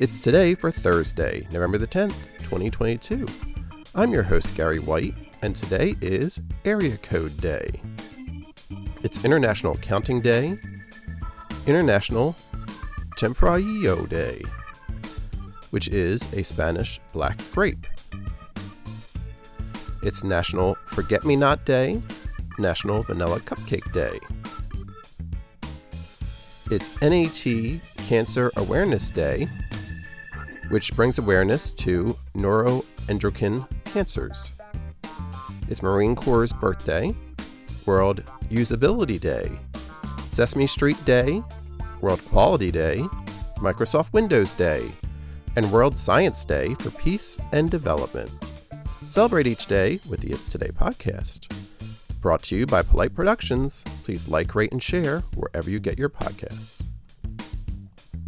It's today for Thursday, November the 10th, 2022. I'm your host, Gary White, and today is Area Code Day. It's International Counting Day, International Tempranillo Day, which is a Spanish black grape. It's National Forget Me Not Day, National Vanilla Cupcake Day. It's NET Cancer Awareness Day, which brings awareness to neuroendocrine cancers. It's Marine Corps' birthday, World Usability Day, Sesame Street Day, World Quality Day, Microsoft Windows Day, and World Science Day for Peace and Development. Celebrate each day with the It's Today podcast. Brought to you by Polite Productions. Please like, rate, and share wherever you get your podcasts.